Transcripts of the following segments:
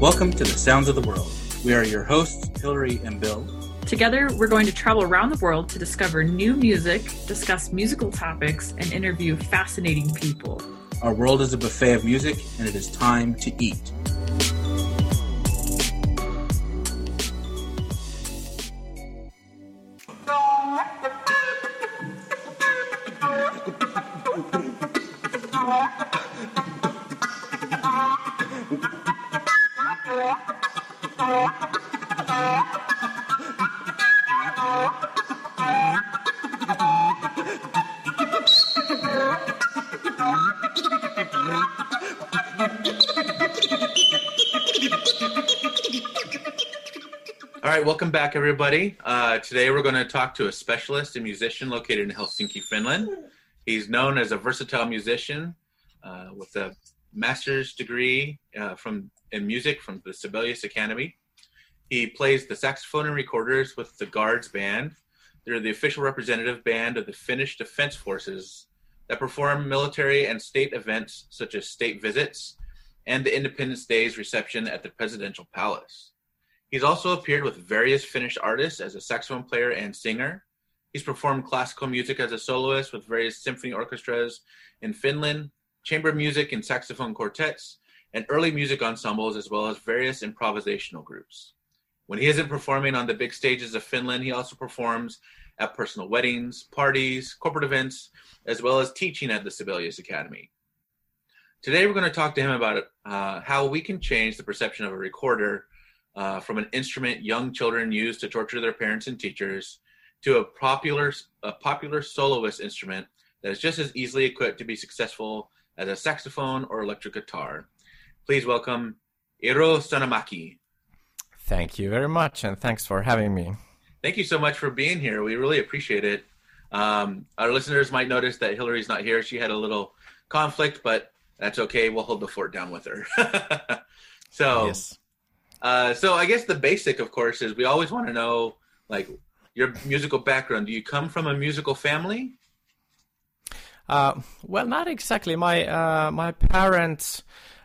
Welcome to the Sounds of the World. We are your hosts, Hillary and Bill. Together, we're going to travel around the world to discover new music, discuss musical topics, and interview fascinating people. Our world is a buffet of music, and it is time to eat. Welcome back, everybody. Uh, today we're going to talk to a specialist and musician located in Helsinki, Finland. He's known as a versatile musician uh, with a master's degree uh, from in music from the Sibelius Academy. He plays the saxophone and recorders with the Guards Band. They're the official representative band of the Finnish Defense Forces that perform military and state events such as state visits and the Independence Day's reception at the Presidential Palace. He's also appeared with various Finnish artists as a saxophone player and singer. He's performed classical music as a soloist with various symphony orchestras in Finland, chamber music and saxophone quartets, and early music ensembles, as well as various improvisational groups. When he isn't performing on the big stages of Finland, he also performs at personal weddings, parties, corporate events, as well as teaching at the Sibelius Academy. Today, we're going to talk to him about uh, how we can change the perception of a recorder uh, from an instrument young children use to torture their parents and teachers to a popular a popular soloist instrument that is just as easily equipped to be successful as a saxophone or electric guitar. Please welcome Eero Saunamäki. Thank you very much, and thanks for having me. Thank you so much for being here. We really appreciate it. Um, our listeners might notice that Hillary's not here. She had a little conflict, but that's okay. We'll hold the fort down with her. so, yes. Uh, so I guess the basic, of course, is we always want to know like your musical background. Do you come from a musical family? Uh, well, not exactly. My uh, my parents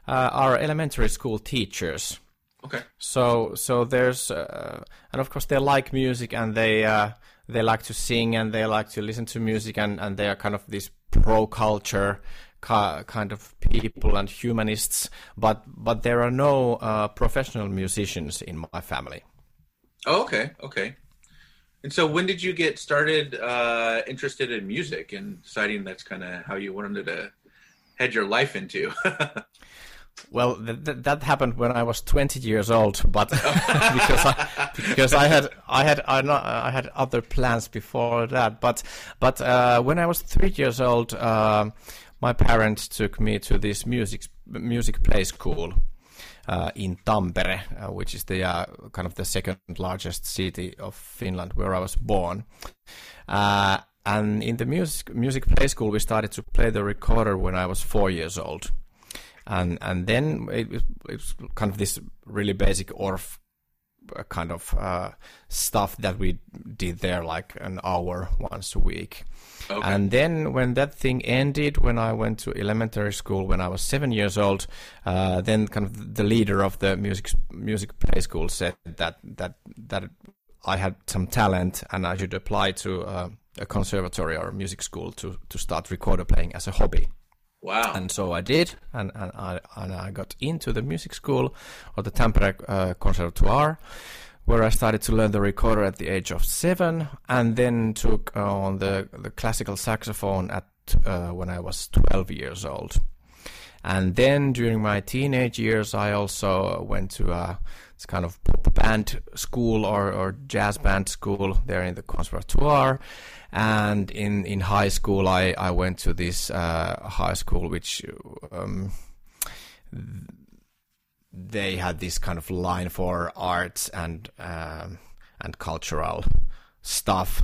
uh, are elementary school teachers. Okay. So so there's uh, and of course they like music and they uh, they like to sing and they like to listen to music and, and they are kind of this pro culture kind of people and humanists, but but there are no uh, professional musicians in my family. Oh, okay, okay. And so, when did you get started uh, interested in music and deciding that's kind of how you wanted to head your life into? Well, th- th- that happened when I was 20 years old, but because I because I had I had I, not, I had other plans before that. But but uh, when I was three years old, uh, my parents took me to this music music play school uh, in Tampere, uh, which is the uh, kind of the second largest city of Finland, where I was born. Uh, and in the music music play school, we started to play the recorder when I was four years old, and and then it, it was kind of this really basic Orff uh, kind of uh, stuff that we did there, like an hour once a week. Okay. And then when that thing ended, when I went to elementary school when I was seven years old, uh, then kind of the leader of the music music play school said that that that I had some talent and I should apply to uh, a conservatory or a music school to to start recorder playing as a hobby. Wow! And so I did, and and I and I got into the music school or the Tampere uh, Conservatoire where I started to learn the recorder at the age of seven, and then took uh, on the the classical saxophone at uh, when I was twelve years old. And then during my teenage years, I also went to a it's kind of pop band school or, or jazz band school there in the conservatoire. And in, in high school, I, I went to this uh, high school which um, they had this kind of line for arts and um, and cultural stuff.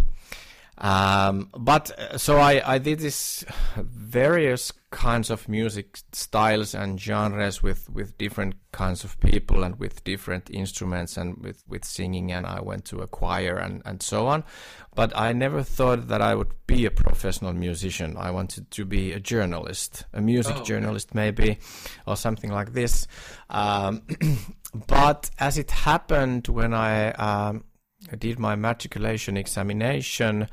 Um, but uh, so I, I did this various kinds of music styles and genres with, with different kinds of people and with different instruments and with, with singing and I went to a choir and, and so on. But I never thought that I would be a professional musician. I wanted to be a journalist, a music oh, okay. journalist maybe, or something like this. Um, but as it happened when I um, I did my matriculation examination,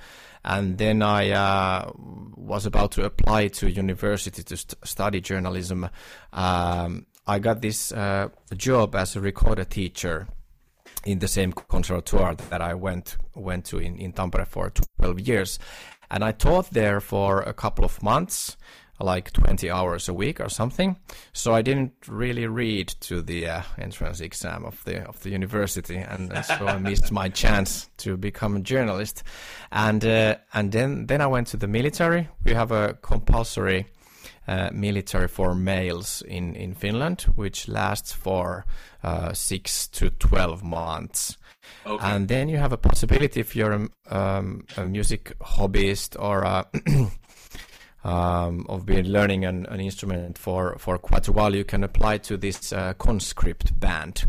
and then I uh, was about to apply to university to st- study journalism. Um, I got this uh, job as a recorder teacher in the same conservatoire that I went went to in, in Tampere for 12 years. And I taught there for a couple of months like 20 hours a week or something. So I didn't really read to the uh, entrance exam of the of the university, and, and so I missed my chance to become a journalist. And uh, and then then I went to the military. We have a compulsory. Uh, military for males in, in Finland, which lasts for uh, six to 12 months. Okay. And then you have a possibility if you're a, um, a music hobbyist or a um, of being learning an, an, instrument for, for quite a while, you can apply to this uh, conscript band.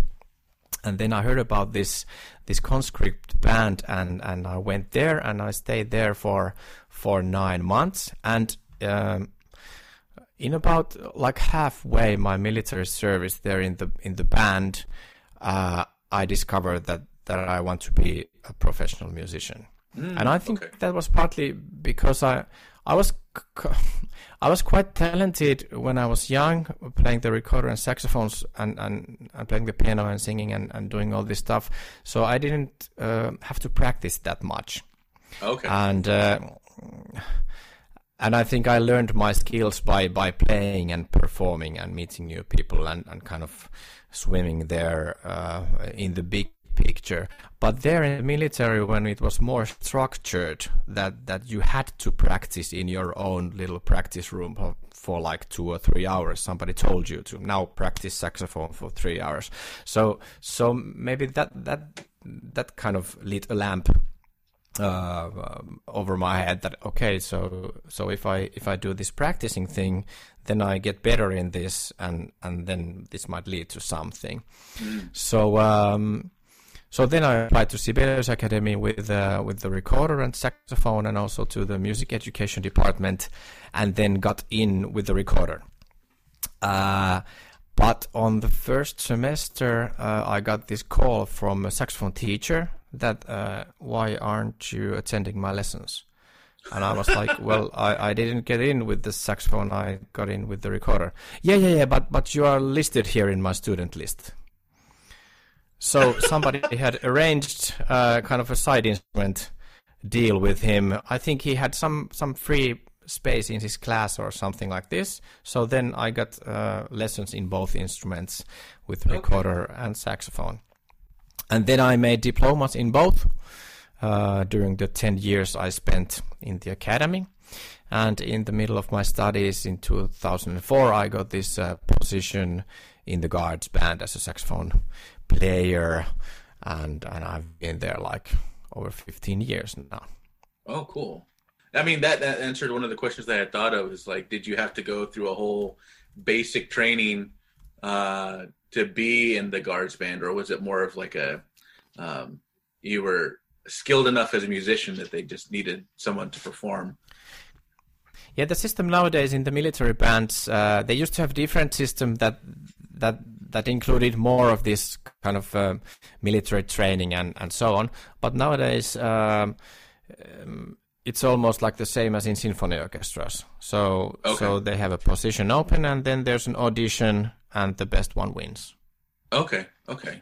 And then I heard about this this conscript band, and, and I went there, and I stayed there for for nine months. And um, in about like halfway my military service there in the in the band, uh, I discovered that that I want to be a professional musician. Mm, and I think okay. that was partly because I I was I was quite talented when I was young, playing the recorder and saxophones and, and, and playing the piano and singing and, and doing all this stuff. So I didn't uh, have to practice that much. Okay. And uh, and I think I learned my skills by, by playing and performing and meeting new people and, and kind of swimming there uh, in the big picture. But there in the military, when it was more structured, that, that you had to practice in your own little practice room for, for like two or three hours. Somebody told you to now practice saxophone for three hours. So so maybe that that that kind of lit a lamp uh, over my head that okay so so if i if i do this practicing thing then i get better in this and and then this might lead to something mm. so um so then I applied to Sibelius Academy with uh, with the recorder and saxophone, and also to the music education department, and then got in with the recorder. Uh, but on the first semester, uh, I got this call from a saxophone teacher that uh, why aren't you attending my lessons? And I was like, well, I, I didn't get in with the saxophone. I got in with the recorder. Yeah, yeah, yeah. But but you are listed here in my student list. So somebody had arranged uh, kind of a side instrument deal with him. I think he had some some free space in his class or something like this. So then I got uh, lessons in both instruments with okay. recorder and saxophone. And then I made diplomas in both uh, during the 10 years I spent in the academy. And in the middle of my studies in 2004, I got this uh, position in the Guards band as a saxophone player, and and I've been there like over 15 years now. Oh, cool. I mean, that that answered one of the questions that I had thought of. Is like, did you have to go through a whole basic training uh, to be in the guards band, or was it more of like a um, you were skilled enough as a musician that they just needed someone to perform? Yeah, the system nowadays in the military bands, uh, they used to have different system that that that included more of this kind of uh, military training and, and so on. But nowadays, um, um, it's almost like the same as in symphony orchestras. So okay. so they have a position open, and then there's an audition, and the best one wins. Okay. Okay.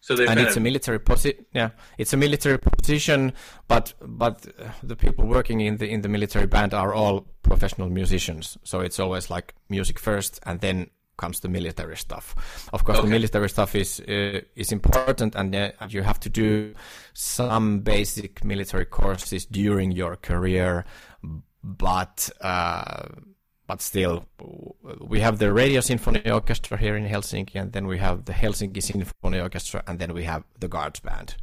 So and it's of... a military position. Yeah, it's a military position, but but the people working in the in the military band are all professional musicians. So it's always like music first, and then comes to military stuff. Of course, okay. the military stuff is uh, is important, and uh, you have to do some basic military courses during your career. But uh, but still, we have the Radio Symphony Orchestra here in Helsinki, and then we have the Helsinki Symphony Orchestra, and then we have the Guards Band.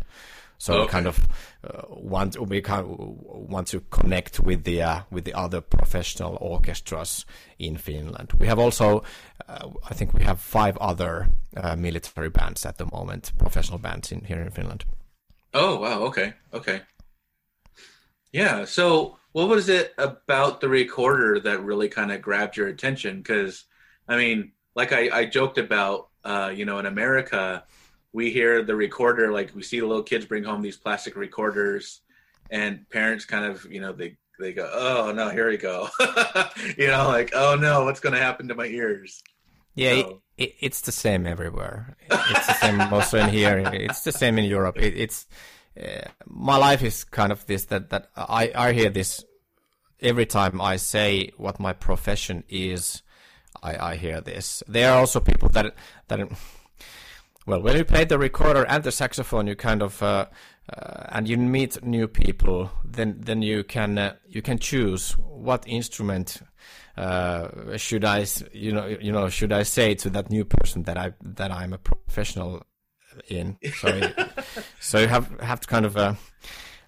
So Okay. we kind of uh, want we kind of want to connect with the uh, with the other professional orchestras in Finland. We have also, uh, I think we have five other uh, military bands at the moment, professional bands in here in Finland. Oh wow, okay, okay. Yeah. So, what was it about the recorder that really kind of grabbed your attention? Because, I mean, like I, I joked about, uh, you know, in America, we hear the recorder, like we see the little kids bring home these plastic recorders, and parents kind of, you know, they they go, oh no, here we go, you know, like oh no, what's going to happen to my ears? Yeah, it, it, it's the same everywhere. It's the same also in here. It's the same in Europe. It, it's uh, my life is kind of this that that I I hear this every time I say what my profession is. I I hear this. There are also people that that. Well, when you play the recorder and the saxophone, you kind of uh, uh, and you meet new people. Then then you can uh, you can choose what instrument uh, should I you know you know should I say to that new person that I that I'm a professional in. So you- so you have have to kind of. Uh,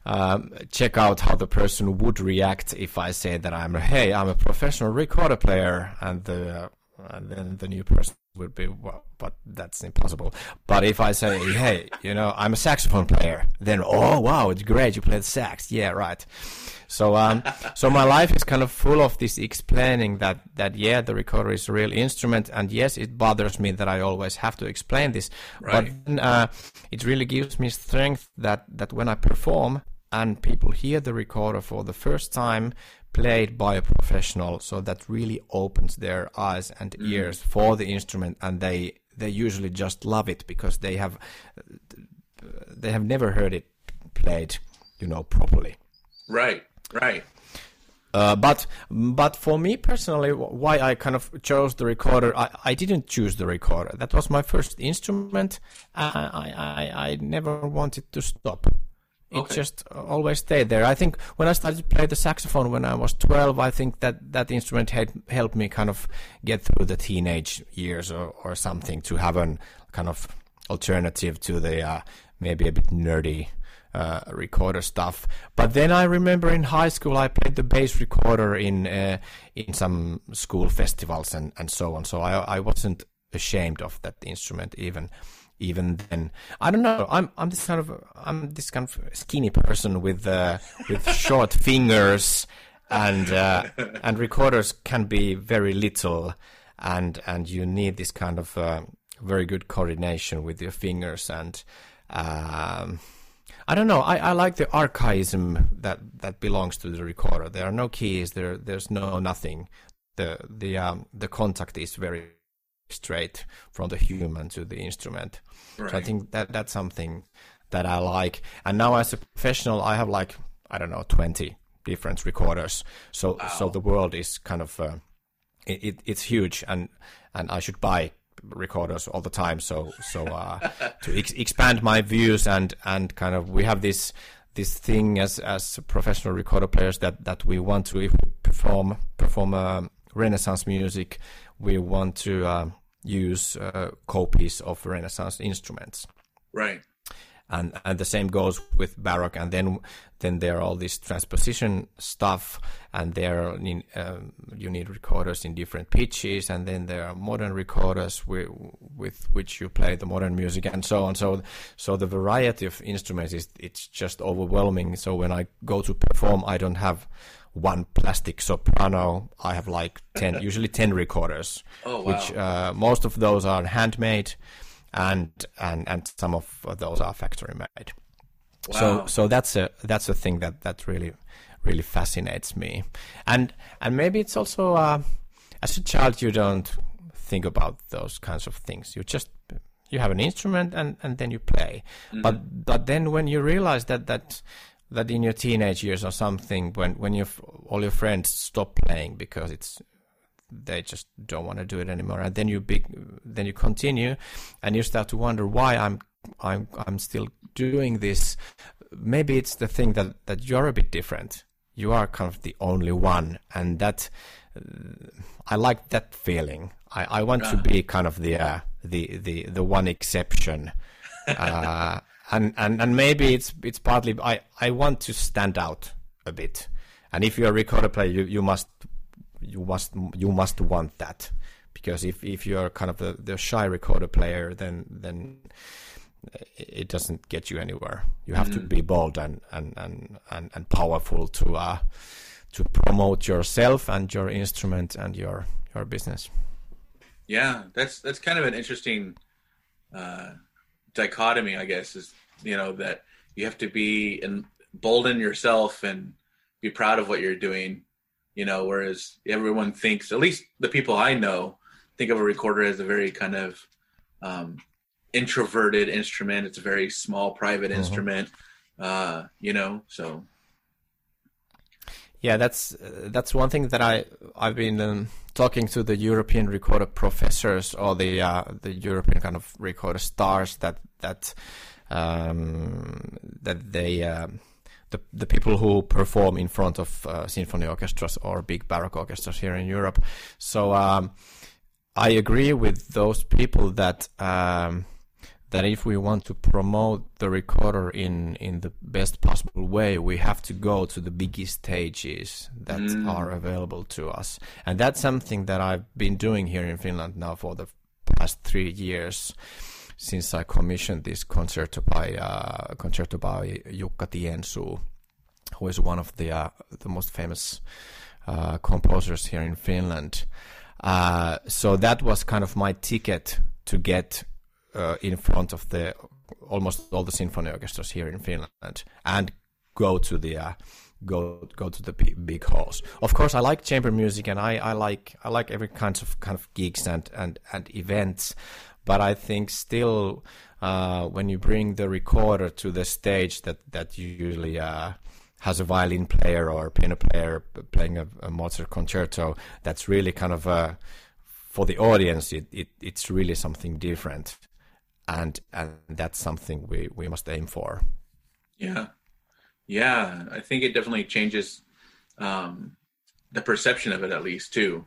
um, check out how the person would react if I say that I'm a, hey I'm a professional recorder player and the uh, and then the new person would be well, but that's impossible. But if I say hey you know I'm a saxophone player then oh wow it's great you play the sax yeah right. So um so my life is kind of full of this explaining that that yeah the recorder is a real instrument and yes it bothers me that I always have to explain this Right. but then, uh, it really gives me strength that, that when I perform and people hear the recorder for the first time played by a professional, so that really opens their eyes and ears for the instrument, and they they usually just love it because they have they have never heard it played, you know, properly. Right, right. Uh, but but for me personally, why I kind of chose the recorder, I, I didn't choose the recorder. That was my first instrument. I I, I, I never wanted to stop. It Okay. just always stayed there. I think when I started to play the saxophone when I was 12, I think that that instrument had helped me kind of get through the teenage years or, or something to have an kind of alternative to the uh, maybe a bit nerdy uh, recorder stuff. But then I remember in high school I played the bass recorder in uh, in some school festivals and, and so on. So I I wasn't ashamed of that instrument even even then. I don't know. I'm I'm this kind of I'm this kind of skinny person with uh, with short fingers and uh, and recorders can be very little and and you need this kind of uh, very good coordination with your fingers and um, I don't know. I, I like the archaism that, that belongs to the recorder. There are no keys. There there's no nothing. The the um, the contact is very straight from the human to the instrument. So I think that that's something that I like. And now as a professional, I have like I don't know twenty different recorders. So so the world is kind of uh, it, it it's huge, and and I should buy recorders all the time. So so uh, to ex- expand my views and and kind of we have this this thing as as professional recorder players that that we want to if we perform perform um, Renaissance music, we want to um, use uh, copies of Renaissance instruments. Right. and and the same goes with baroque. And then then there are all this transposition stuff and there in, um, you need recorders in different pitches and then there are modern recorders with, with which you play the modern music and so on. So so the variety of instruments is it's just overwhelming. So when i go to perform i don't have one plastic soprano i have like 10 usually 10 recorders Oh, wow. which uh, most of those are handmade and and and some of those are factory made. So Wow. so that's a that's a thing that that really really fascinates me, and and maybe it's also uh, as a child you don't think about those kinds of things. You just you have an instrument and and then you play, but but then when you realize that that that in your teenage years or something when when you all your friends stop playing because it's they just don't want to do it anymore and then you big then you continue and you start to wonder why i'm i'm i'm still doing this. Maybe it's the thing that that you're a bit different. You are kind of the only one and that uh, i like that feeling. I i want to be kind of the uh, the the the one exception. Uh, and and and maybe it's it's partly I I want to stand out a bit, and if you're a recorder player, you you must you must you must want that because if if you're kind of the, the shy recorder player, then then it doesn't get you anywhere. You have mm. to be bold and and and and, and powerful to uh to promote yourself and your instrument and your your business. Yeah, that's that's kind of an interesting uh, dichotomy, I guess. Is you know that you have to be and embolden yourself and be proud of what you're doing. You know, whereas everyone thinks, at least the people I know, think of a recorder as a very kind of um, introverted instrument. It's a very small, private mm-hmm. instrument. Uh, you know, so yeah, that's uh, that's one thing that I I've been um, talking to the European recorder professors or the uh, the European kind of recorder stars that that um, that they uh, the the people who perform in front of uh, symphony orchestras or big baroque orchestras here in Europe. So um, I agree with those people that um, that if we want to promote the recorder in in the best possible way, we have to go to the biggest stages that mm. are available to us, and that's something that I've been doing here in Finland now for the past three years since I commissioned this concerto by uh, concerto by Jukka Tiensuu, who is one of the uh, the most famous uh, composers here in Finland. Uh, so that was kind of my ticket to get uh, in front of the almost all the symphony orchestras here in Finland and go to the uh, go go to the big, big, halls. Of course, I like chamber music and I, I like I like every kinds of kind of gigs and and and events, but I think still uh, when you bring the recorder to the stage, that that usually uh, has a violin player or a piano player playing a, a Mozart concerto, that's really kind of a uh, for the audience, it, it it's really something different. And and that's something we we must aim for. Yeah. Yeah. I think it definitely changes um the perception of it at least too.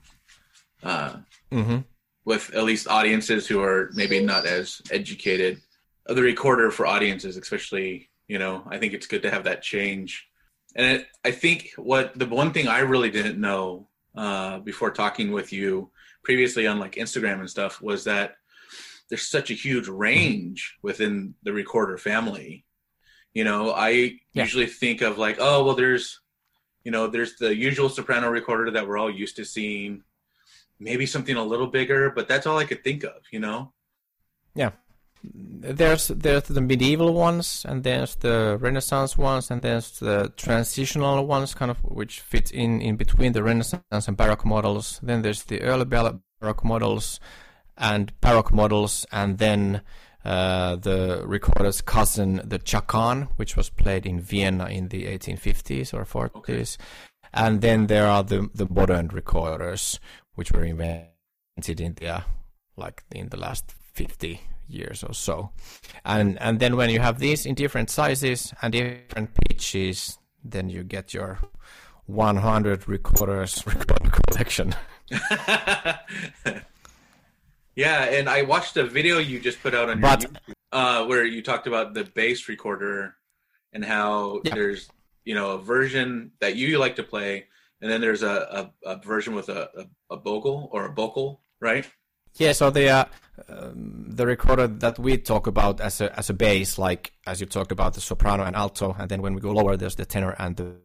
Uh mm-hmm. With at least audiences who are maybe not as educated the recorder for audiences especially you know i think it's good to have that change and it, i think what the one thing i really didn't know uh before talking with you previously on like instagram and stuff was that there's such a huge range within the recorder family. You know, I yeah. usually think of like, oh, well, there's, you know, there's the usual soprano recorder that we're all used to seeing, maybe something a little bigger, but that's all I could think of, you know? Yeah. There's there's the medieval ones, and there's the Renaissance ones, and there's the transitional ones, kind of which fit in in between the Renaissance and Baroque models. Then there's the early Baroque models, and Baroque models, and then uh, the recorder's cousin, the Csakan, which was played in Vienna in the 1850s or 40s. Okay. And then there are the, the modern recorders, which were invented in the, like in the last 50 years or so. And, and then when you have these in different sizes and different pitches, then you get your 100 recorders recorder collection. Yeah, and I watched a video you just put out on but, YouTube, uh, where you talked about the bass recorder and how yeah. there's you know a version that you like to play, and then there's a, a, a version with a, a, a bogle or a vocal, right? Yeah, so the uh, um, the recorder that we talk about as a as a bass, like as you talked about the soprano and alto, and then when we go lower, there's the tenor and the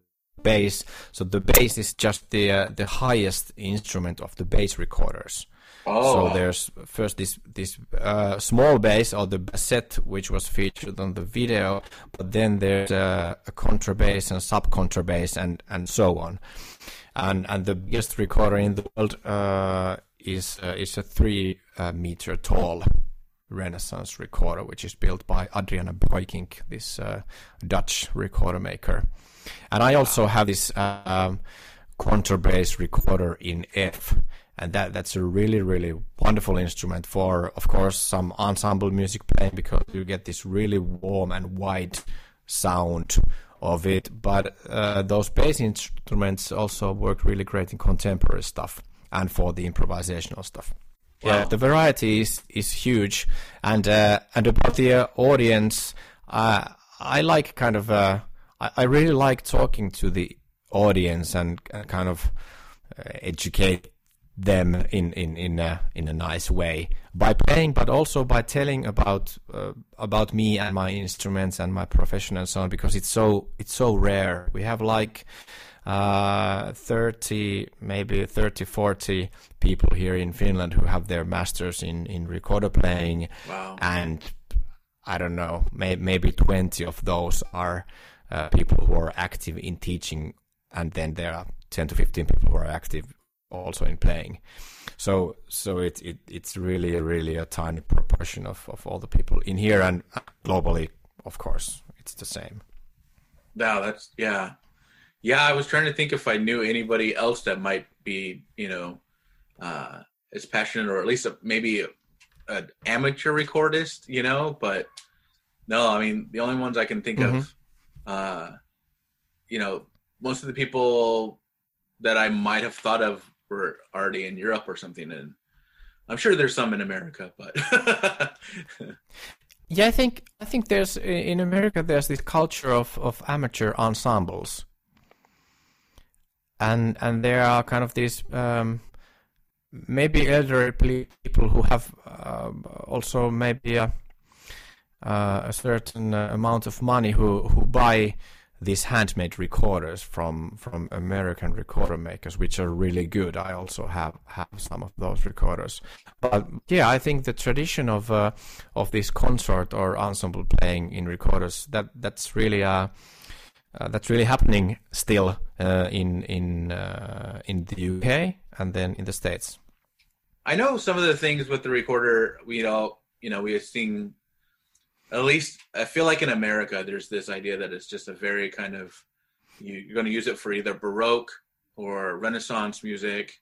bass. So the bass is just the uh, the highest instrument of the bass recorders. Oh. So there's first this this uh, small bass or the bassette which was featured on the video, but then there's uh, a contrabass and sub contrabass and and so on, and and the biggest recorder in the world uh, is uh, is a three uh, meter tall Renaissance recorder, which is built by Adriana Breukink, this uh, Dutch recorder maker, and I also have this um, contrabass recorder in F. And that that's a really really wonderful instrument for of course some ensemble music playing because you get this really warm and wide sound of it but uh, those bass instruments also work really great in contemporary stuff and for the improvisational stuff wow. yeah the variety is is huge and uh, and about the uh, audience uh, I like kind of uh, I, I really like talking to the audience and, and kind of uh, educate them in in in a in a nice way by playing, but also by telling about uh, about me and my instruments and my profession and so on. Because it's so it's so rare. We have like uh, 30, maybe 30, 40 people here in Finland who have their masters in in recorder playing, Wow. and I don't know, may, maybe 20 of those are uh, people who are active in teaching, and then there are 10 to 15 people who are active also in playing. So, so it, it it's really, really a tiny proportion of, of all the people in here and globally, of course, it's the same. Wow, that's yeah, yeah. I was trying to think if I knew anybody else that might be, you know, uh, as passionate or at least a, maybe an amateur recordist, you know. But no, I mean the only ones I can think of, uh, you know, most of the people that I might have thought of were already in Europe or something, and I'm sure there's some in America, but Yeah, I think I think there's in America there's this culture of, of amateur ensembles, and and there are kind of these um, maybe elderly people who have uh, also maybe a, uh, a certain uh, amount of money who who buy these handmade recorders from from American recorder makers, which are really good. I also have have some of those recorders. But yeah, I think the tradition of uh, of this concert or ensemble playing in recorders that that's really uh, uh that's really happening still uh, in in uh, in the UK and then in the states. I know some of the things with the recorder. We know, you know, we have seen. At least I feel like in America, there's this idea that it's just a very kind of you, you're going to use it for either Baroque or Renaissance music.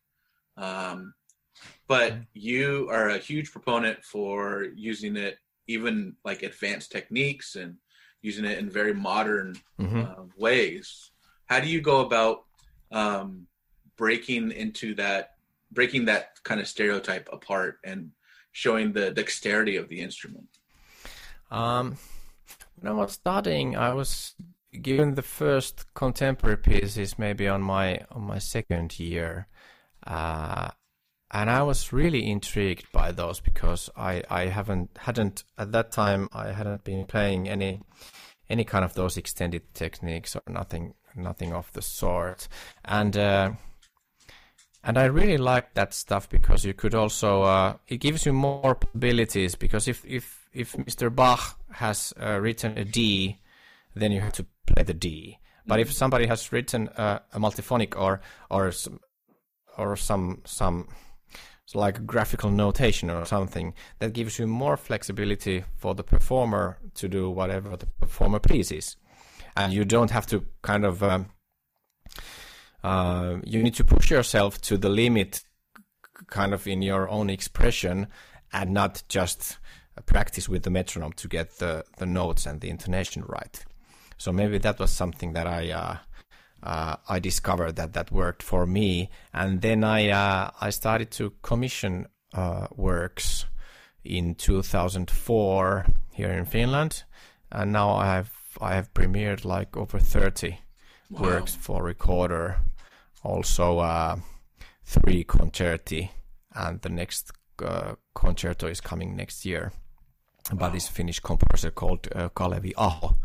Um, but you are a huge proponent for using it even like advanced techniques and using it in very modern Mhm. uh, ways. How do you go about um, breaking into that, breaking that kind of stereotype apart and showing the dexterity of the instrument? Um, when I was studying, I was given the first contemporary pieces maybe on my on my second year, uh, and I was really intrigued by those because I, I haven't hadn't at that time I hadn't been playing any any kind of those extended techniques or nothing nothing of the sort, and. Uh, and I really like that stuff because you could also uh, it gives you more possibilities because if if if Mr. Bach has uh, written a D, then you have to play the D. But if somebody has written uh, a multiphonic or or some, or some some like graphical notation or something that gives you more flexibility for the performer to do whatever the performer pleases, and you don't have to kind of um, uh, you need to push yourself to the limit kind of in your own expression and not just practice with the metronome to get the, the notes and the intonation right. So maybe that was something that I uh, uh, I discovered that that worked for me, and then I uh, I started to commission uh, works in 2004 here in Finland, and now I have I have premiered like over 30 Wow. works for recorder, also uh, three concerti, and the next uh, concerto is coming next year by this Finnish composer called uh, Kalevi Aho.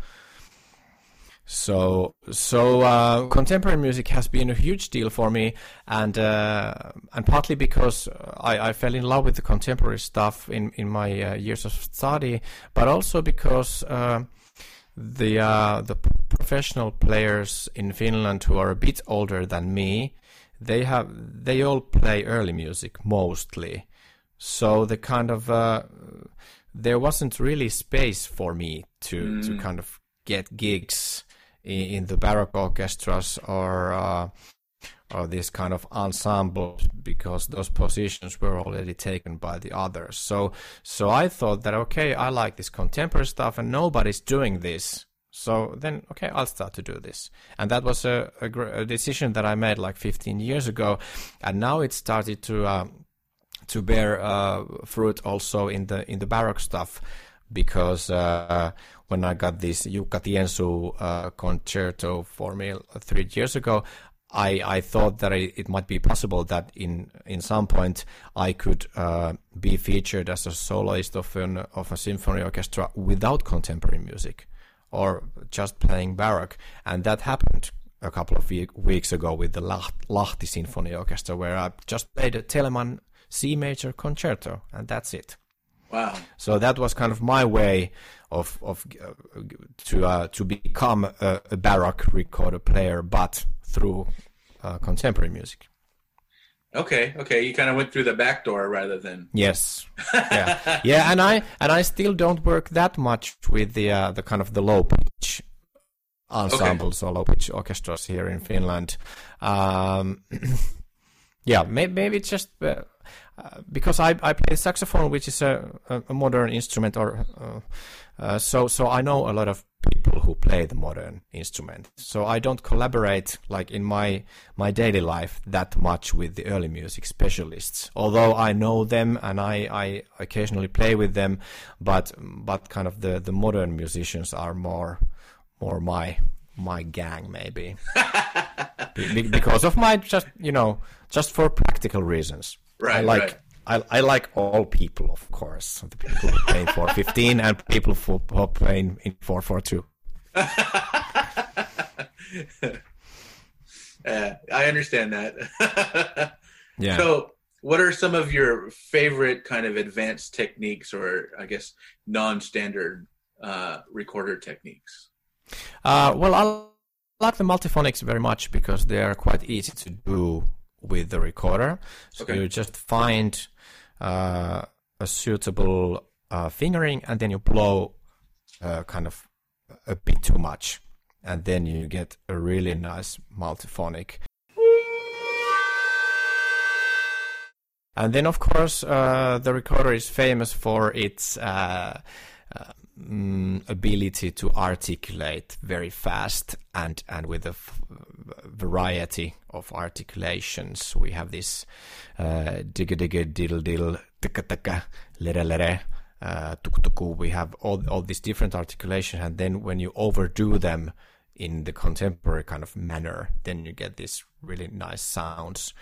So, so uh, contemporary music has been a huge deal for me, and uh, and partly because I, I fell in love with the contemporary stuff in in my uh, years of study, but also because uh, the uh, the professional players in Finland who are a bit older than me, they have they all play early music mostly, so the kind of uh, there wasn't really space for me to to kind of get gigs in, in the baroque orchestras or uh, or this kind of ensembles because those positions were already taken by the others. So so I thought that okay, I like this contemporary stuff and nobody's doing this. So then okay, I'll start to do this. And that was a, a, a decision that I made like 15 years ago, and now it started to. Um, to bear uh, fruit also in the in the baroque stuff. Because uh, when I got this Jukka Tiensuu uh, concerto for me three years ago, I, I thought that it, it, might be possible that in in some point I could uh, be featured as a soloist of an of a symphony orchestra without contemporary music, or just playing baroque, and that happened a couple of week, weeks ago with the Lahti Symphony Orchestra, where I just played a Telemann C major concerto, and that's it. Wow! So that was kind of my way of of uh, to uh, to become a, a, baroque recorder player, but through uh, contemporary music. Okay, okay, you kind of went through the back door rather than yes, yeah, yeah, and I and I still don't work that much with the uh, the kind of the low pitch ensembles okay. or low pitch orchestras here in Finland. Um, yeah, maybe, maybe just uh, uh, because I, I play saxophone, which is a, a modern instrument, or uh, uh, so so I know a lot of people who play the modern instrument. So I don't collaborate like in my my daily life that much with the early music specialists. Although I know them and I, I occasionally play with them, but but kind of the, the modern musicians are more more my my gang maybe Be- because of my just you know just for practical reasons. Right. I like right. I, I like all people, of course. The people who play 415 and people who are playing in 442. uh, I understand that. yeah. So, what are some of your favorite kind of advanced techniques or, I guess, non standard uh, recorder techniques? Uh, well, I like the multiphonics very much because they are quite easy to do with the recorder. So okay. you just find uh, a suitable uh, fingering, and then you blow uh, kind of a bit too much, and then you get a really nice multiphonic. And then, of course, uh, the recorder is famous for its uh, um, ability to articulate very fast and and with a f- variety of articulations. We have this uh, digga digga diddle diddle tika tika lere lere uh, tuk tuku. We have all all these different articulations, and then when you overdo them in the contemporary kind of manner, then you get these really nice sounds.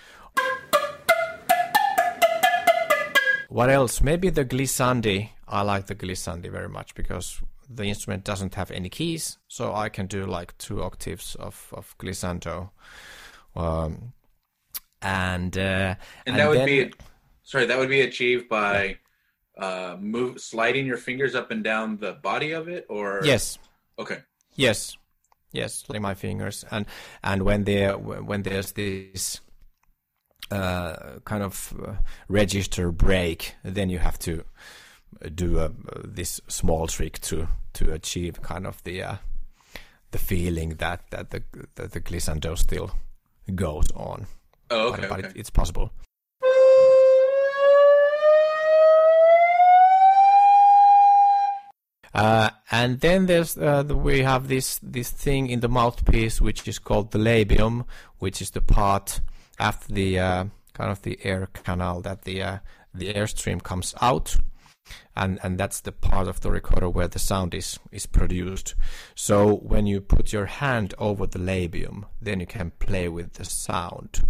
What else? Maybe the glissandi. I like the glissandi very much because the instrument doesn't have any keys, so I can do like two octaves of of glissando. Um, and uh, and that and would then, be sorry, that would be achieved by uh, move sliding your fingers up and down the body of it, or? Yes, okay, yes, yes, sliding my fingers, and and when there when there's this uh, kind of uh, register break, then you have to do a, this small trick to to achieve kind of the uh, the feeling that that the that the glissando still goes on. Oh, okay, but, but okay. It, it's possible. Uh, and then there's uh, the, we have this this thing in the mouthpiece which is called the labium, which is the part after the uh, kind of the air canal that the uh, the airstream comes out, and and that's the part of the recorder where the sound is is produced. So when you put your hand over the labium, then you can play with the sound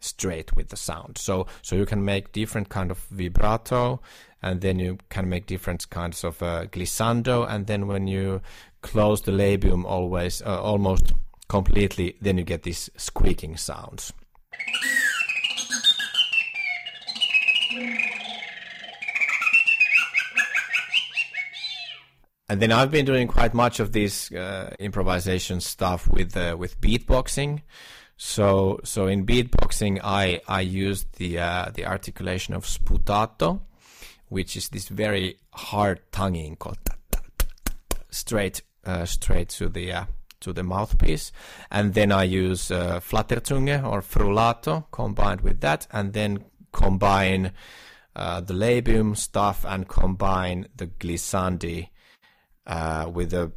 straight with the sound. So so you can make different kind of vibrato, and then you can make different kinds of uh, glissando, and then when you close the labium always uh, almost completely, then you get these squeaking sounds. And then I've been doing quite much of this uh, improvisation stuff with uh, with beatboxing. So so in beatboxing, I I used the uh, the articulation of sputato, which is this very hard tonguing called straight uh, straight to the uh, to the mouthpiece, and then I use uh, or frullato combined with that, and then combine the labium stuff and combine the glissandi uh, with a,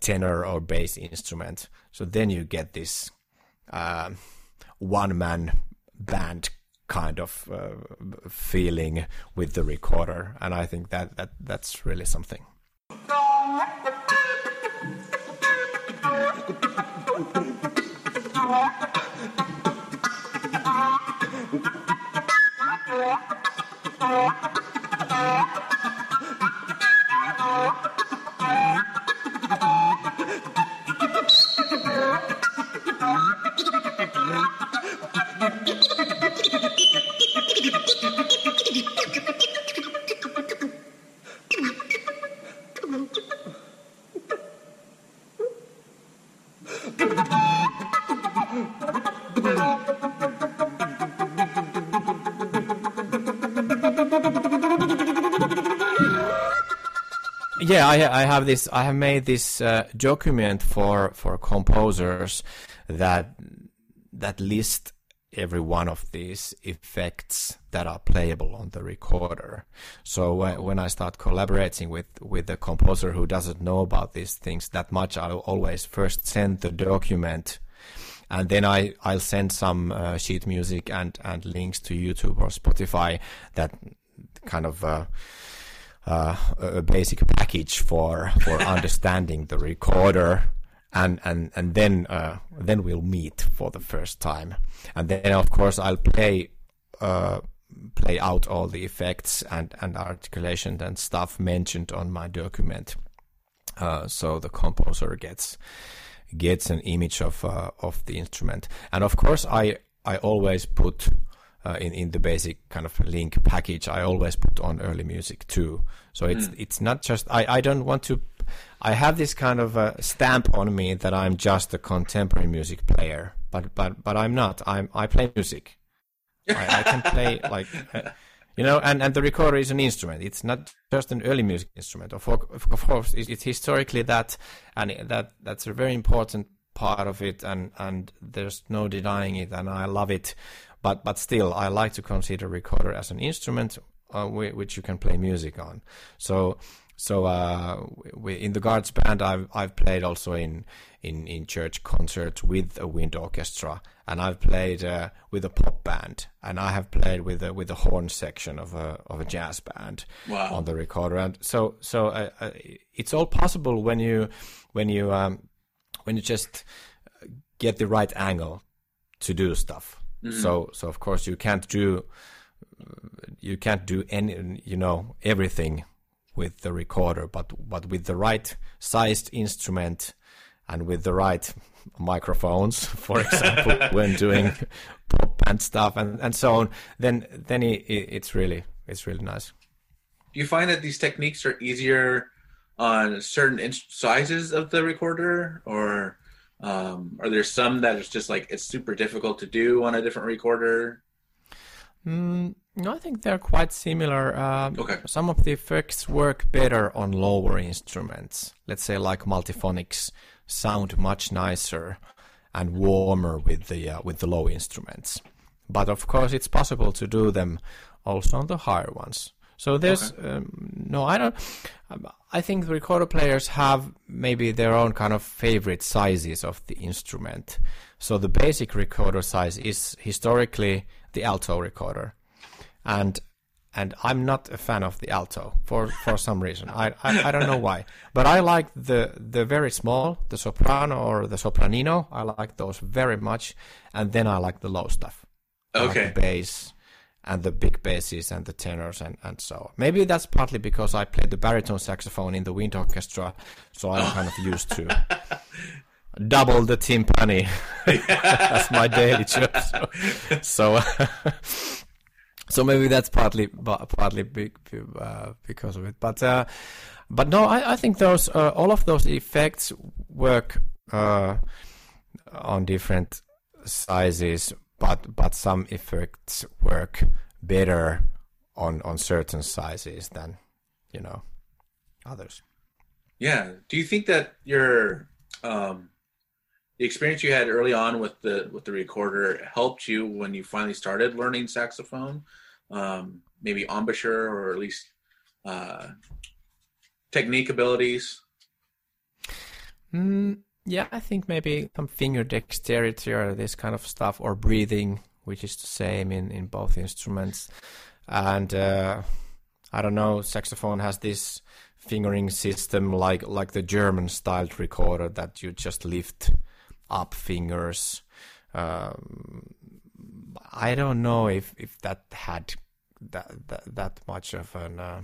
tenor or bass instrument. So then you get this uh, one man band kind of uh, feeling with the recorder, and I think that that that's really something. Thank you. Yeah, I, I have this. I have made this uh, document for for composers that that list every one of these effects that are playable on the recorder. So uh, when I start collaborating with with a composer who doesn't know about these things that much, I'll always first send the document, and then I I'll send some uh, sheet music and and links to YouTube or Spotify that kind of. Uh, uh, a basic package for for understanding the recorder and and and then uh, then we'll meet for the first time. And then of course I'll play uh, play out all the effects and and articulation and stuff mentioned on my document. Uh, so the composer gets gets an image of uh, of the instrument. And of course I I always put uh, in in the basic kind of link package, I always put on early music too. So it's mm. it's not just I I don't want to. I have this kind of a stamp on me that I'm just a contemporary music player, but but but I'm not. I'm I play music. I, I, can play like. Uh, you know, and, and the recorder is an instrument. It's not just an early music instrument. Of, of course, it's historically that, and that that's a very important part of it, and, and there's no denying it, and I love it but but still, I like to consider recorder as an instrument uh, which you can play music on. So so uh, we, in the guards band, I've I've played also in in in church concerts with a wind orchestra, and I've played uh, with a pop band, and I have played with a with a horn section of a of a jazz band wow. on the recorder. And so so uh, uh, it's all possible when you when you um, when you just get the right angle to do stuff. Mm-hmm. So so of course you can't do you can't do any you know everything with the recorder, but but with the right sized instrument and with the right microphones, for example, when doing pop band stuff and, and so on, then then it, it's really it's really nice. Do you find that these techniques are easier on certain in- sizes of the recorder, or um, are there some that it's just like it's super difficult to do on a different recorder? Mm, no, I think they're quite similar. Um, okay. Some of the effects work better on lower instruments. Let's say like multiphonics sound much nicer and warmer with the uh, with the low instruments. But of course, it's possible to do them also on the higher ones. So there's okay. um, no, I don't. I think the recorder players have maybe their own kind of favorite sizes of the instrument. So the basic recorder size is historically the alto recorder, and and I'm not a fan of the alto for, for some reason. I, I, I don't know why, but I like the the very small, the soprano or the sopranino. I like those very much, and then I like the low stuff. Okay. Like the bass and the big basses and the tenors and, and so on. Maybe that's partly because I played the baritone saxophone in the wind orchestra, so I'm kind of used to double the timpani. that's my daily job. So, so, so, maybe that's partly partly big, uh, because of it. But uh, but no, I, I think those uh, all of those effects work uh, on different sizes but but some effects work better on on certain sizes than you know others. Yeah. Do you think that your um, the experience you had early on with the with the recorder helped you when you finally started learning saxophone? Um, maybe embouchure or at least uh, technique abilities. Mm, yeah, I think maybe some finger dexterity or this kind of stuff, or breathing which is the same in, in both instruments. And uh, I don't know, saxophone has this fingering system like like the German styled recorder that you just lift up fingers. Um, I don't know if, if that had that that, that much of an uh,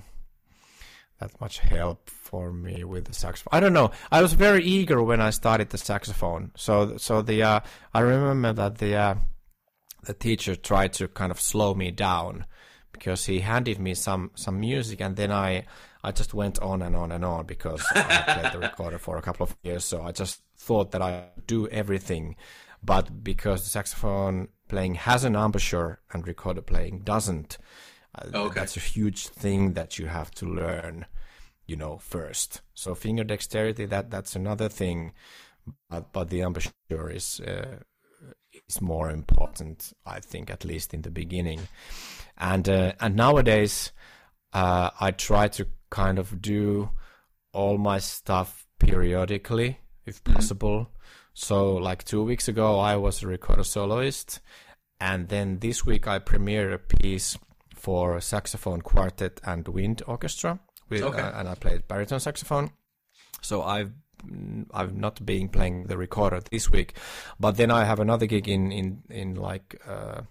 that much help for me with the saxophone. I don't know. I was very eager when I started the saxophone. So so the uh, I remember that the uh, the teacher tried to kind of slow me down because he handed me some some music and then I I just went on and on and on because I played the recorder for a couple of years. So I just thought that I do everything, but because the saxophone playing has an embouchure and recorder playing doesn't, okay. that's a huge thing that you have to learn, you know, first. So finger dexterity that that's another thing, but but the embouchure is. Uh, is more important, I think, at least in the beginning, and uh, and nowadays, uh, I try to kind of do all my stuff periodically if mm-hmm. possible. Mm-hmm. So, like two weeks ago, I was a recorder soloist, and then this week I premiered a piece for saxophone quartet and wind orchestra, with, okay. uh, and I played baritone saxophone. So I've I've not been playing the recorder this week, but then I have another gig in in in like uh,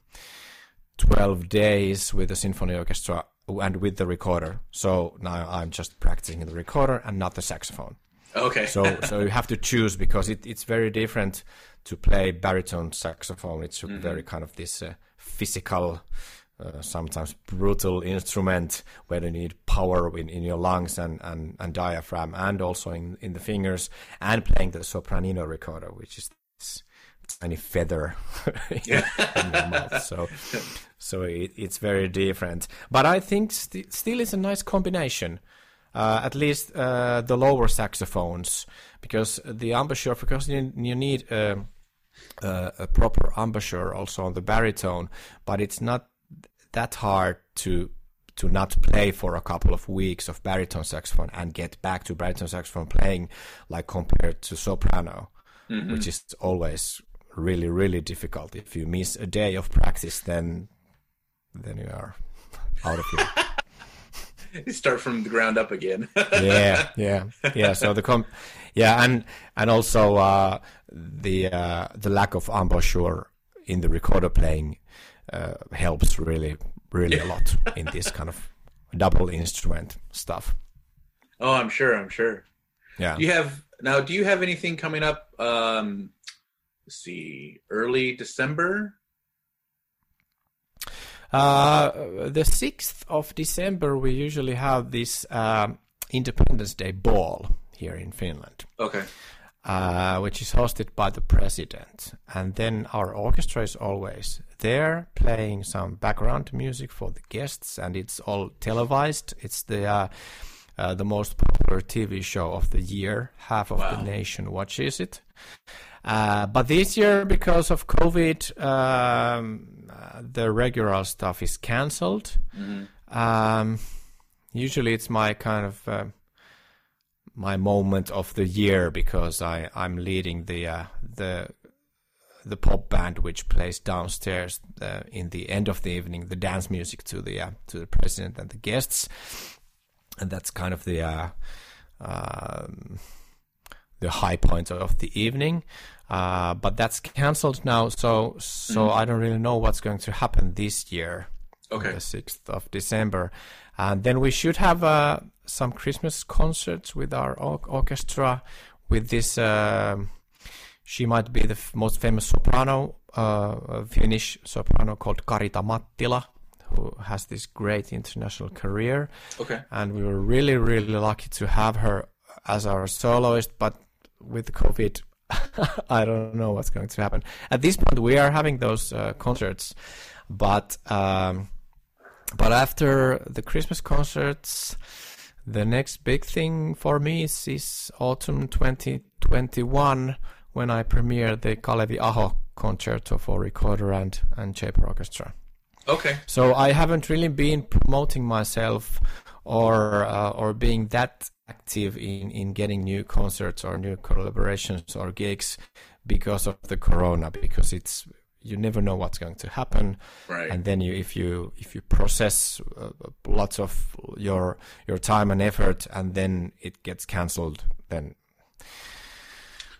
twelve days with the symphony orchestra and with the recorder. So now I'm just practicing the recorder and not the saxophone. Okay. so so you have to choose because it, it's very different to play baritone saxophone. It's mm-hmm. very kind of this uh, physical, uh, sometimes brutal instrument where you need power in, in your lungs and, and, and diaphragm and also in, in the fingers and playing the sopranino recorder, which is this tiny feather in, your mouth. So so it, it's very different. But I think st- still it's a nice combination. Uh, at least uh, the lower saxophones, because the embouchure, because you, you need a, a, a, proper embouchure also on the baritone, but it's not that hard to to not play for a couple of weeks of baritone saxophone and get back to baritone saxophone playing, like compared to soprano, mm-hmm. which is always really really difficult. If you miss a day of practice, then then you are out of here. you start from the ground up again. yeah, yeah, yeah. So the com, yeah, and and also uh, the uh, the lack of embouchure in the recorder playing uh, helps really, really a lot in this kind of double instrument stuff. Oh, I'm sure. I'm sure. Yeah. Do you have now? Do you have anything coming up? Um, let's see, early December. Uh, the 6th of December, we usually have this uh, Independence Day ball here in Finland. Okay. Uh, which is hosted by the president. And then our orchestra is always there playing some background music for the guests, and it's all televised. It's the uh, uh, the most popular TV show of the year. Half of wow. the nation watches it. Uh, but this year, because of COVID, um, uh, the regular stuff is cancelled. Mm-hmm. Um, usually, it's my kind of uh, my moment of the year because I I'm leading the uh, the the pop band which plays downstairs uh, in the end of the evening the dance music to the uh, to the president and the guests, and that's kind of the um, the high point of the evening. Uh, but that's cancelled now, so so mm. I don't really know what's going to happen this year. Okay. The sixth of December, and then we should have uh, some Christmas concerts with our orchestra. With this, uh, she might be the f- most famous soprano, uh, Finnish soprano called Karita Mattila, who has this great international career. Okay. And we were really, really lucky to have her as our soloist, but with COVID, I don't know what's going to happen. At this point, we are having those uh, concerts, but um, but after the Christmas concerts, the next big thing for me is, is autumn 2021 when I premiere the Kalevi Aho concerto for recorder and and chamber orchestra. Okay. So I haven't really been promoting myself or uh, or being that active in, in getting new concerts or new collaborations or gigs because of the corona because it's you never know what's going to happen Right. and then you if you if you process uh, lots of your your time and effort and then it gets cancelled then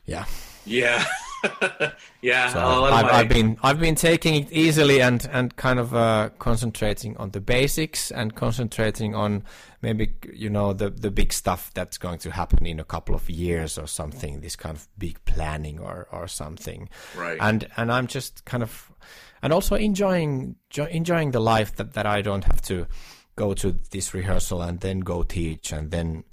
yeah yeah. yeah. so a lot of I've, I've been I've been taking it easily and and kind of uh, concentrating on the basics and concentrating on maybe you know the the big stuff that's going to happen in a couple of years or something this kind of big planning or or something Right. and and I'm just kind of and also enjoying jo- enjoying the life that that I don't have to go to this rehearsal and then go teach and then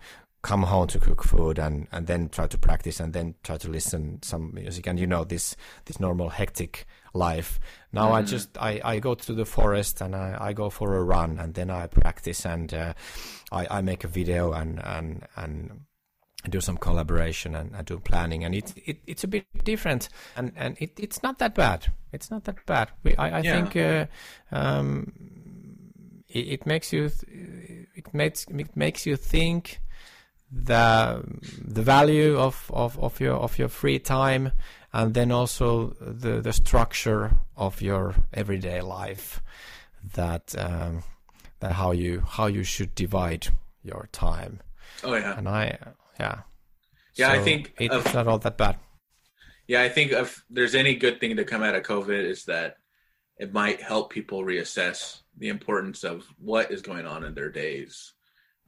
come home to cook food and and then try to practice and then try to listen some music. And you know this this normal hectic life. Now i just i i go to the forest and i i go for a run and then i practice and uh, i i make a video and and and do some collaboration and, and do planning. And it, it it's a bit different and and it, it's not that bad. It's not that bad. We, i i Yeah. think uh, um it, it makes you th- it makes it makes you think the the value of, of, of your of your free time and then also the the structure of your everyday life that um, that how you how you should divide your time oh yeah. and I yeah Yeah, I think it- of- it's not all that bad Yeah, I think if there's any good thing to come out of COVID is that it might help people reassess the importance of what is going on in their days.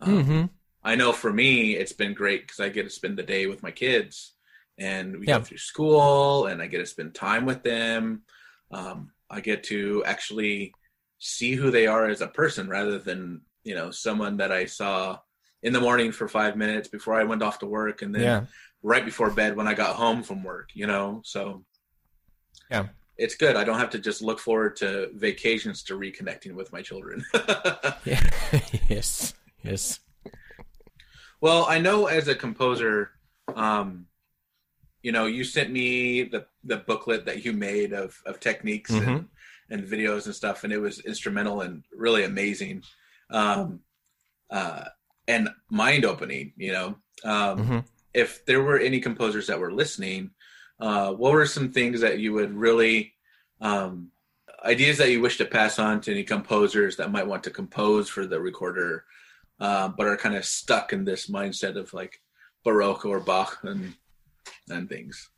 Um, hmm I know for me, it's been great because I get to spend the day with my kids, and we Yeah. go through school, and I get to spend time with them. Um, I get to actually see who they are as a person rather than you know someone that I saw in the morning for five minutes before I went off to work, and then yeah right before bed when I got home from work, you know? So Yeah. It's good. I don't have to just look forward to vacations to reconnecting with my children. yeah yes yes well, I know as a composer, um, you know, you sent me the the booklet that you made of of techniques and, Mhm. and videos and stuff, and it was instrumental and really amazing, um, uh, and mind opening. You know, um, Mhm. if there were any composers that were listening, uh, what were some things that you would really um, ideas that you wish to pass on to any composers that might want to compose for the recorder, uh, but are kind of stuck in this mindset of like Baroque or Bach and and things.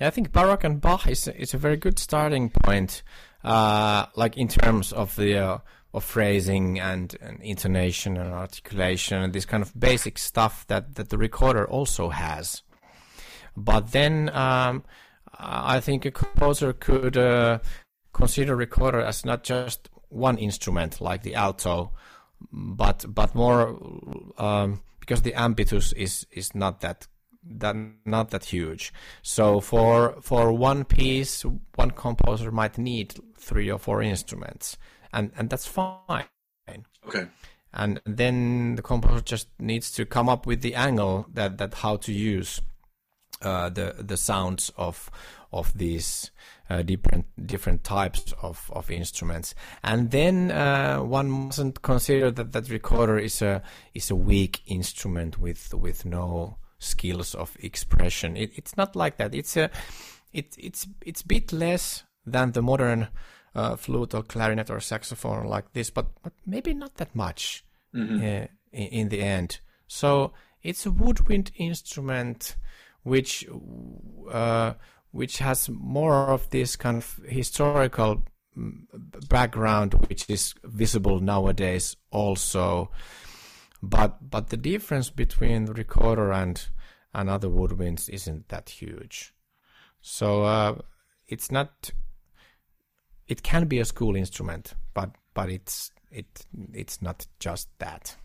Yeah, I think Baroque and Bach is is a very good starting point, uh, like in terms of the uh, of phrasing and, and intonation and articulation and this kind of basic stuff that that the recorder also has. But then um, I think a composer could uh, consider recorder as not just one instrument like the alto, but but more um, because the ambitus is is not that that not that huge. So for for one piece, one composer might need three or four instruments, and and that's fine. Okay. And then the composer just needs to come up with the angle that that how to use uh, the the sounds of of these uh, different different types of, of instruments, and then uh, one mustn't consider that that recorder is a is a weak instrument with with no skills of expression. It, it's not like that. It's a it it's it's a bit less than the modern uh, flute or clarinet or saxophone like this, but, but maybe not that much Mhm. uh, in, in the end. So it's a woodwind instrument which uh, which has more of this kind of historical mm, background which is visible nowadays also but but the difference between the recorder and and other woodwinds isn't that huge so uh, it's not it can be a school instrument but but it's it it's not just that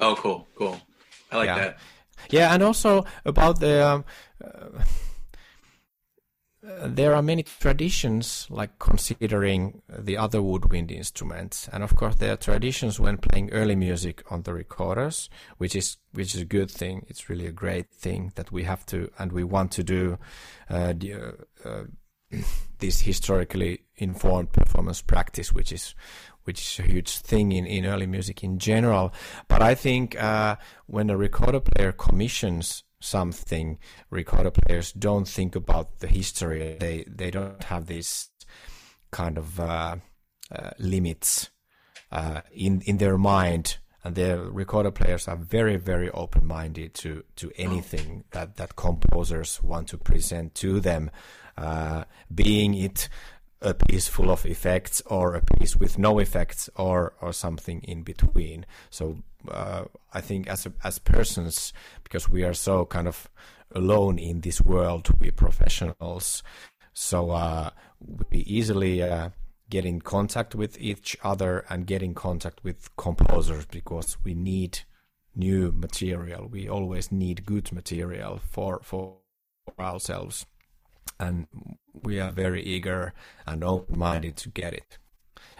Oh, cool, cool. I like Yeah. that. yeah, and also about the um, uh, uh, there are many traditions like considering the other woodwind instruments, and of course there are traditions when playing early music on the recorders, which is which is a good thing. It's really a great thing that we have to and we want to do uh, the, uh, this historically informed performance practice, which is which is a huge thing in, in early music in general. But I think uh, when a recorder player commissions something, recorder players don't think about the history. They they don't have these kind of uh, uh, limits uh, in in their mind, and their recorder players are very very open minded to to anything that that composers want to present to them, uh, being it a piece full of effects or a piece with no effects or or something in between. So uh, I think as as persons, because we are so kind of alone in this world, we professionals, so uh, we easily uh, get in contact with each other and get in contact with composers because we need new material. We always need good material for for ourselves and we are very eager and open-minded to get it.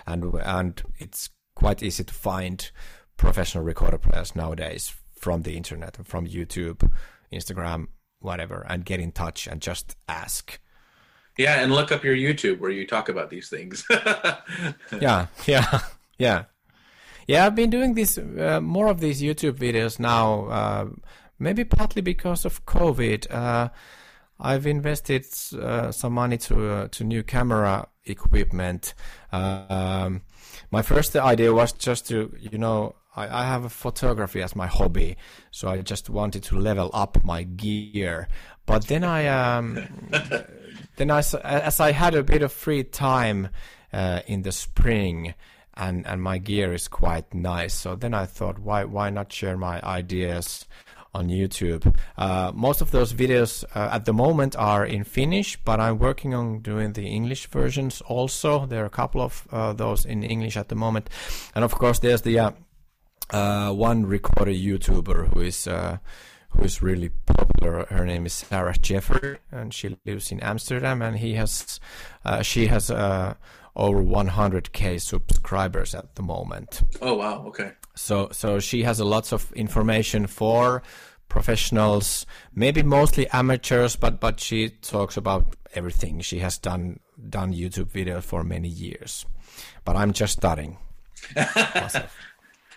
And and it's quite easy to find professional recorder players nowadays from the internet, from YouTube, Instagram, whatever, and get in touch and just ask. Yeah, and look up your YouTube where you talk about these things. yeah, yeah, yeah, yeah. I've been doing this uh, more of these YouTube videos now, uh, maybe partly because of COVID. Uh, I've invested uh, some money to uh, to new camera equipment. Um, my first idea was just to, you know, I, I have photography as my hobby, so I just wanted to level up my gear. But then I, um, then I, as I had a bit of free time uh, in the spring, and and my gear is quite nice, so then I thought, why why not share my ideas on YouTube. Uh, most of those videos uh, at the moment are in Finnish, but I'm working on doing the English versions also. There are a couple of uh, those in English at the moment, and of course there's the uh, uh, one recorder YouTuber who is uh, who is really popular. Her name is Sarah Jeffery, and she lives in Amsterdam, and he has she has over 100k subscribers at the moment. Oh wow! Okay. So so she has a lots of information for professionals, maybe mostly amateurs, but but she talks about everything. She has done done YouTube videos for many years, but I'm just starting.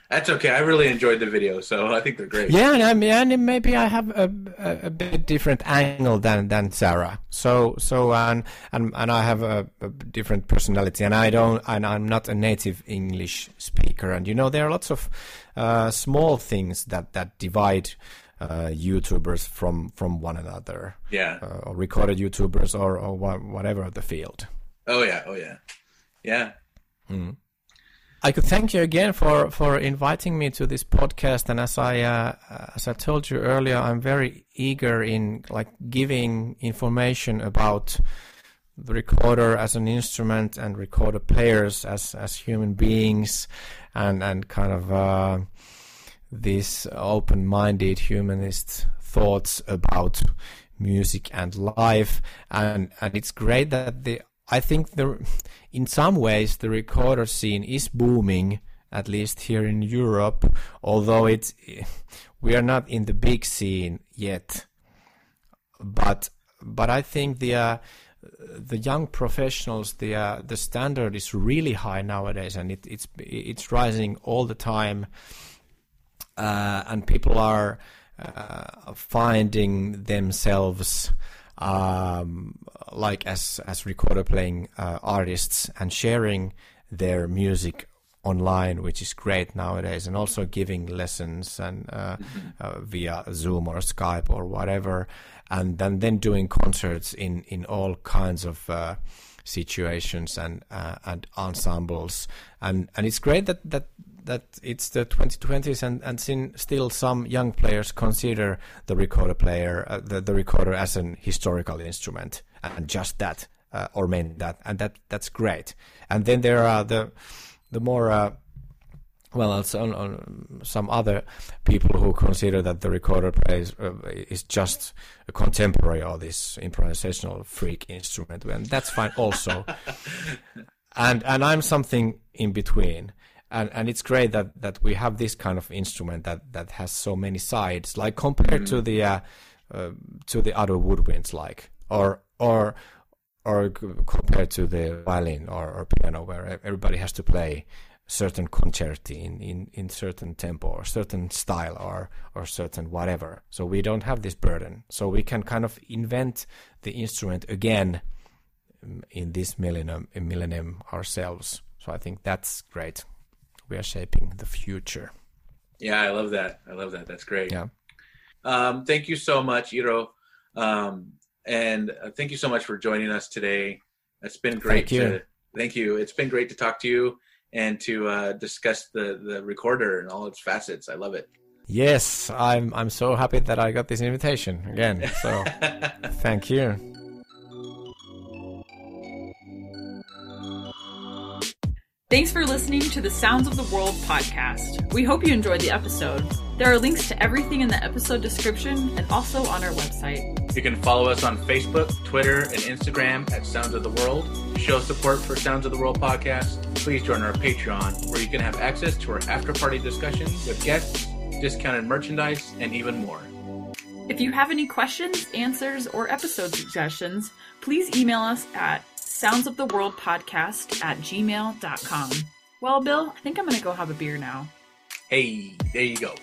That's okay. I really enjoyed the video, so I think they're great. Yeah, and, I mean, and maybe I have a, a, a, bit different angle than, than Sarah. So so and and, and I have a, a, different personality, and I don't and I'm not a native English speaker. And you know there are lots of uh, small things that that divide. Uh, YouTubers from from one another, yeah, uh, or recorded YouTubers, or or whatever the field. Oh yeah, oh yeah, yeah. Mm. I could thank you again for, for inviting me to this podcast. And as I uh, as I told you earlier, I'm very eager in like giving information about the recorder as an instrument and recorder players as as human beings, and and kind of uh, these open-minded humanist thoughts about music and life. And and it's great that the I think the, in some ways the recorder scene is booming, at least here in Europe, although it's we are not in the big scene yet. But but I think the uh, the young professionals the uh, the standard is really high nowadays, and it, it's it's rising all the time, uh, and people are uh, finding themselves um, like as as recorder playing uh, artists and sharing their music online, which is great nowadays, and also giving lessons and uh, uh, via Zoom or Skype or whatever, and then then doing concerts in in all kinds of uh, situations and uh, and ensembles, and and it's great that that that it's the 2020s and and still some young players consider the recorder player uh, the, the recorder as an historical instrument and just that uh, or mean that and that that's great and then there are the the more uh, well, also on, on, some other people who consider that the recorder plays uh, is just a contemporary or this improvisational freak instrument, and that's fine also. and and I'm something in between and and it's great that that we have this kind of instrument that that has so many sides like compared mm. to the uh, uh, to the other woodwinds like or or or compared to the violin or, or piano where everybody has to play certain concerti in, in, in certain tempo or certain style or or certain whatever. So we don't have this burden. So we can kind of invent the instrument again um, in this millennium millennium ourselves. So I think that's great. We are shaping the future. Yeah, I love that. I love that. That's great. Yeah. Um, thank you so much, Eero. Um, and uh, thank you so much for joining us today. It's been great Thank you. to thank you. It's been great to talk to you and to uh, discuss the the recorder and all its facets. I love it. Yes, I'm I'm so happy that I got this invitation again. So thank you. Thanks for listening to the Sounds of the World podcast. We hope you enjoyed the episode. There are links to everything in the episode description and also on our website. You can follow us on Facebook, Twitter, and Instagram at Sounds of the World. To show support for Sounds of the World podcast, please join our Patreon, where you can have access to our after party discussions with guests, discounted merchandise, and even more. If you have any questions, answers, or episode suggestions, please email us at soundsoftheworldpodcast at gmail.com. Well, Bill, I think I'm going to go have a beer now. Hey, there you go.